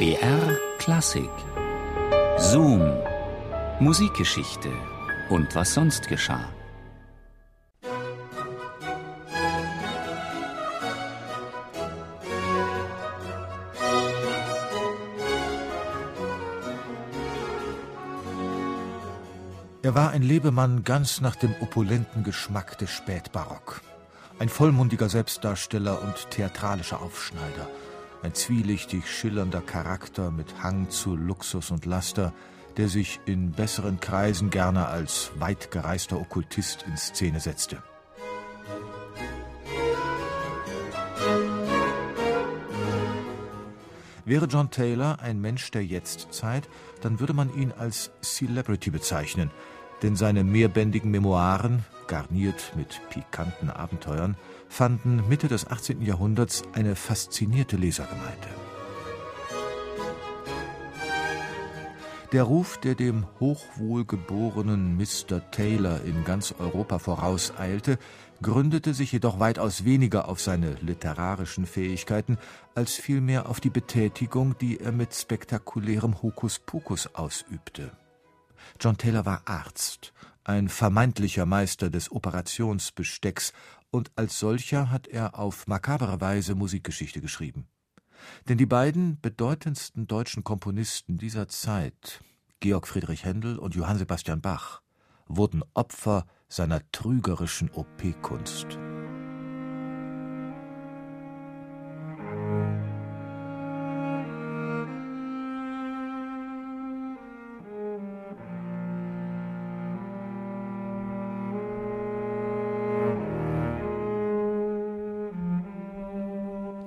BR Klassik. Zoom. Musikgeschichte und was sonst geschah. Er war ein Lebemann ganz nach dem opulenten Geschmack des Spätbarock. Ein vollmundiger Selbstdarsteller und theatralischer Aufschneider. Ein zwielichtig schillernder Charakter mit Hang zu Luxus und Laster, der sich in besseren Kreisen gerne als weitgereister Okkultist in Szene setzte. Wäre John Taylor ein Mensch der Jetztzeit, dann würde man ihn als Celebrity bezeichnen, denn seine mehrbändigen Memoiren, garniert mit pikanten Abenteuern, fanden Mitte des 18. Jahrhunderts eine faszinierte Lesergemeinde. Der Ruf, der dem hochwohlgeborenen Mr. Taylor in ganz Europa vorauseilte, gründete sich jedoch weitaus weniger auf seine literarischen Fähigkeiten, als vielmehr auf die Betätigung, die er mit spektakulärem Hokuspokus ausübte. John Taylor war Arzt, ein vermeintlicher Meister des Operationsbestecks, und als solcher hat er auf makabere Weise Musikgeschichte geschrieben. Denn die beiden bedeutendsten deutschen Komponisten dieser Zeit, Georg Friedrich Händel und Johann Sebastian Bach, wurden Opfer seiner trügerischen OP-Kunst.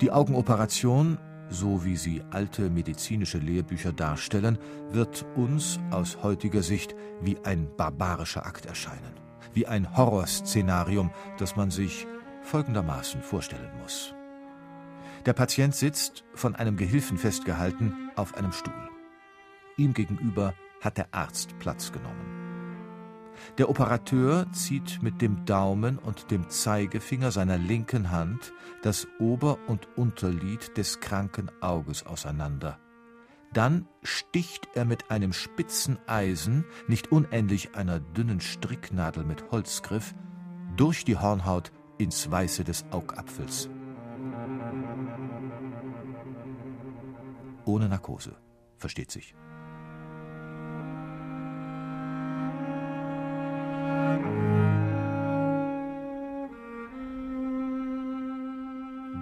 Die Augenoperation, so wie sie alte medizinische Lehrbücher darstellen, wird uns aus heutiger Sicht wie ein barbarischer Akt erscheinen, wie ein Horrorszenarium, das man sich folgendermaßen vorstellen muss. Der Patient sitzt, von einem Gehilfen festgehalten, auf einem Stuhl. Ihm gegenüber hat der Arzt Platz genommen. Der Operateur zieht mit dem Daumen und dem Zeigefinger seiner linken Hand das Ober- und Unterlid des kranken Auges auseinander. Dann sticht er mit einem spitzen Eisen, nicht unähnlich einer dünnen Stricknadel mit Holzgriff, durch die Hornhaut ins Weiße des Augapfels. Ohne Narkose, versteht sich.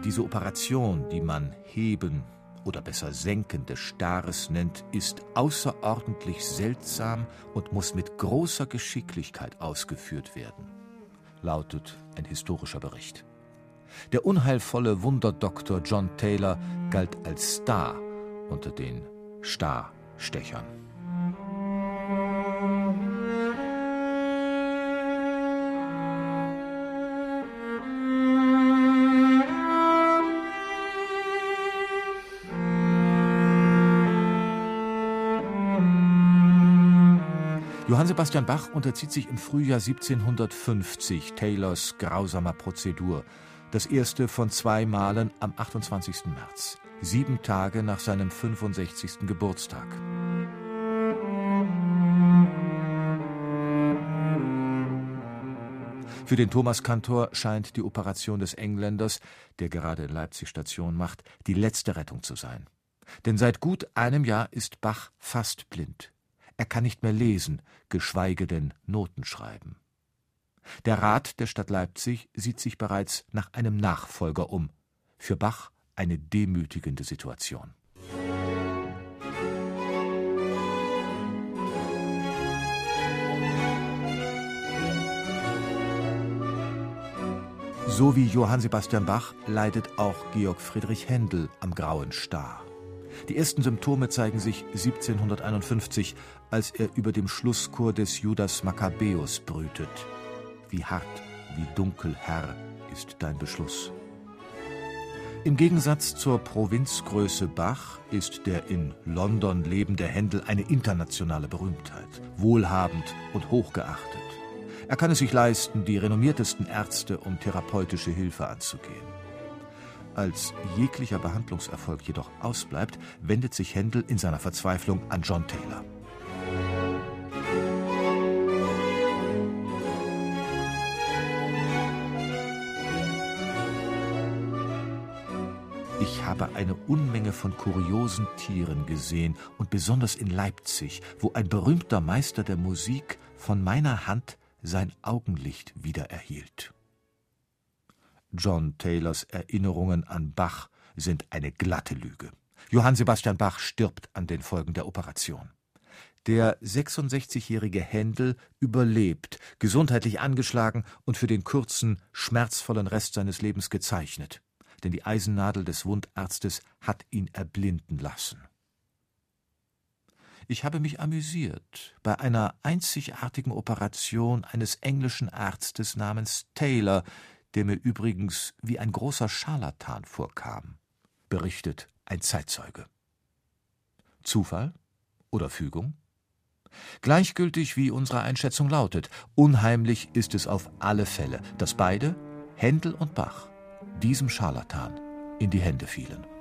Diese Operation, die man Heben oder besser Senken des Staares nennt, ist außerordentlich seltsam und muss mit großer Geschicklichkeit ausgeführt werden, lautet ein historischer Bericht. Der unheilvolle Wunderdoktor John Taylor galt als Star unter den Starstechern. Johann Sebastian Bach unterzieht sich im Frühjahr 1750 Taylors grausamer Prozedur. Das erste von zwei Malen am 28. März, sieben Tage nach seinem 65. Geburtstag. Für den Thomaskantor scheint die Operation des Engländers, der gerade in Leipzig Station macht, die letzte Rettung zu sein. Denn seit gut einem Jahr ist Bach fast blind. Er kann nicht mehr lesen, geschweige denn Noten schreiben. Der Rat der Stadt Leipzig sieht sich bereits nach einem Nachfolger um. Für Bach eine demütigende Situation. So wie Johann Sebastian Bach leidet auch Georg Friedrich Händel am grauen Star. Die ersten Symptome zeigen sich 1751, als er über dem Schlusschor des Judas Makkabäus brütet. Wie hart, wie dunkel, Herr, ist dein Beschluss. Im Gegensatz zur Provinzgröße Bach ist der in London lebende Händel eine internationale Berühmtheit, wohlhabend und hochgeachtet. Er kann es sich leisten, die renommiertesten Ärzte um therapeutische Hilfe anzugehen. Als jeglicher Behandlungserfolg jedoch ausbleibt, wendet sich Händel in seiner Verzweiflung an John Taylor. Ich habe eine Unmenge von kuriosen Tieren gesehen und besonders in Leipzig, wo ein berühmter Meister der Musik von meiner Hand sein Augenlicht wiedererhielt. John Taylors Erinnerungen an Bach sind eine glatte Lüge. Johann Sebastian Bach stirbt an den Folgen der Operation. Der 66-jährige Händel überlebt, gesundheitlich angeschlagen und für den kurzen, schmerzvollen Rest seines Lebens gezeichnet. Denn die Eisennadel des Wundarztes hat ihn erblinden lassen. Ich habe mich amüsiert bei einer einzigartigen Operation eines englischen Arztes namens Taylor, der mir übrigens wie ein großer Scharlatan vorkam, berichtet ein Zeitzeuge. Zufall oder Fügung? Gleichgültig wie unsere Einschätzung lautet, unheimlich ist es auf alle Fälle, dass beide, Händel und Bach, diesem Scharlatan in die Hände fielen.